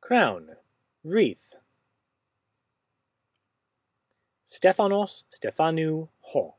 crown, wreath. Stephanos Stefanou ho.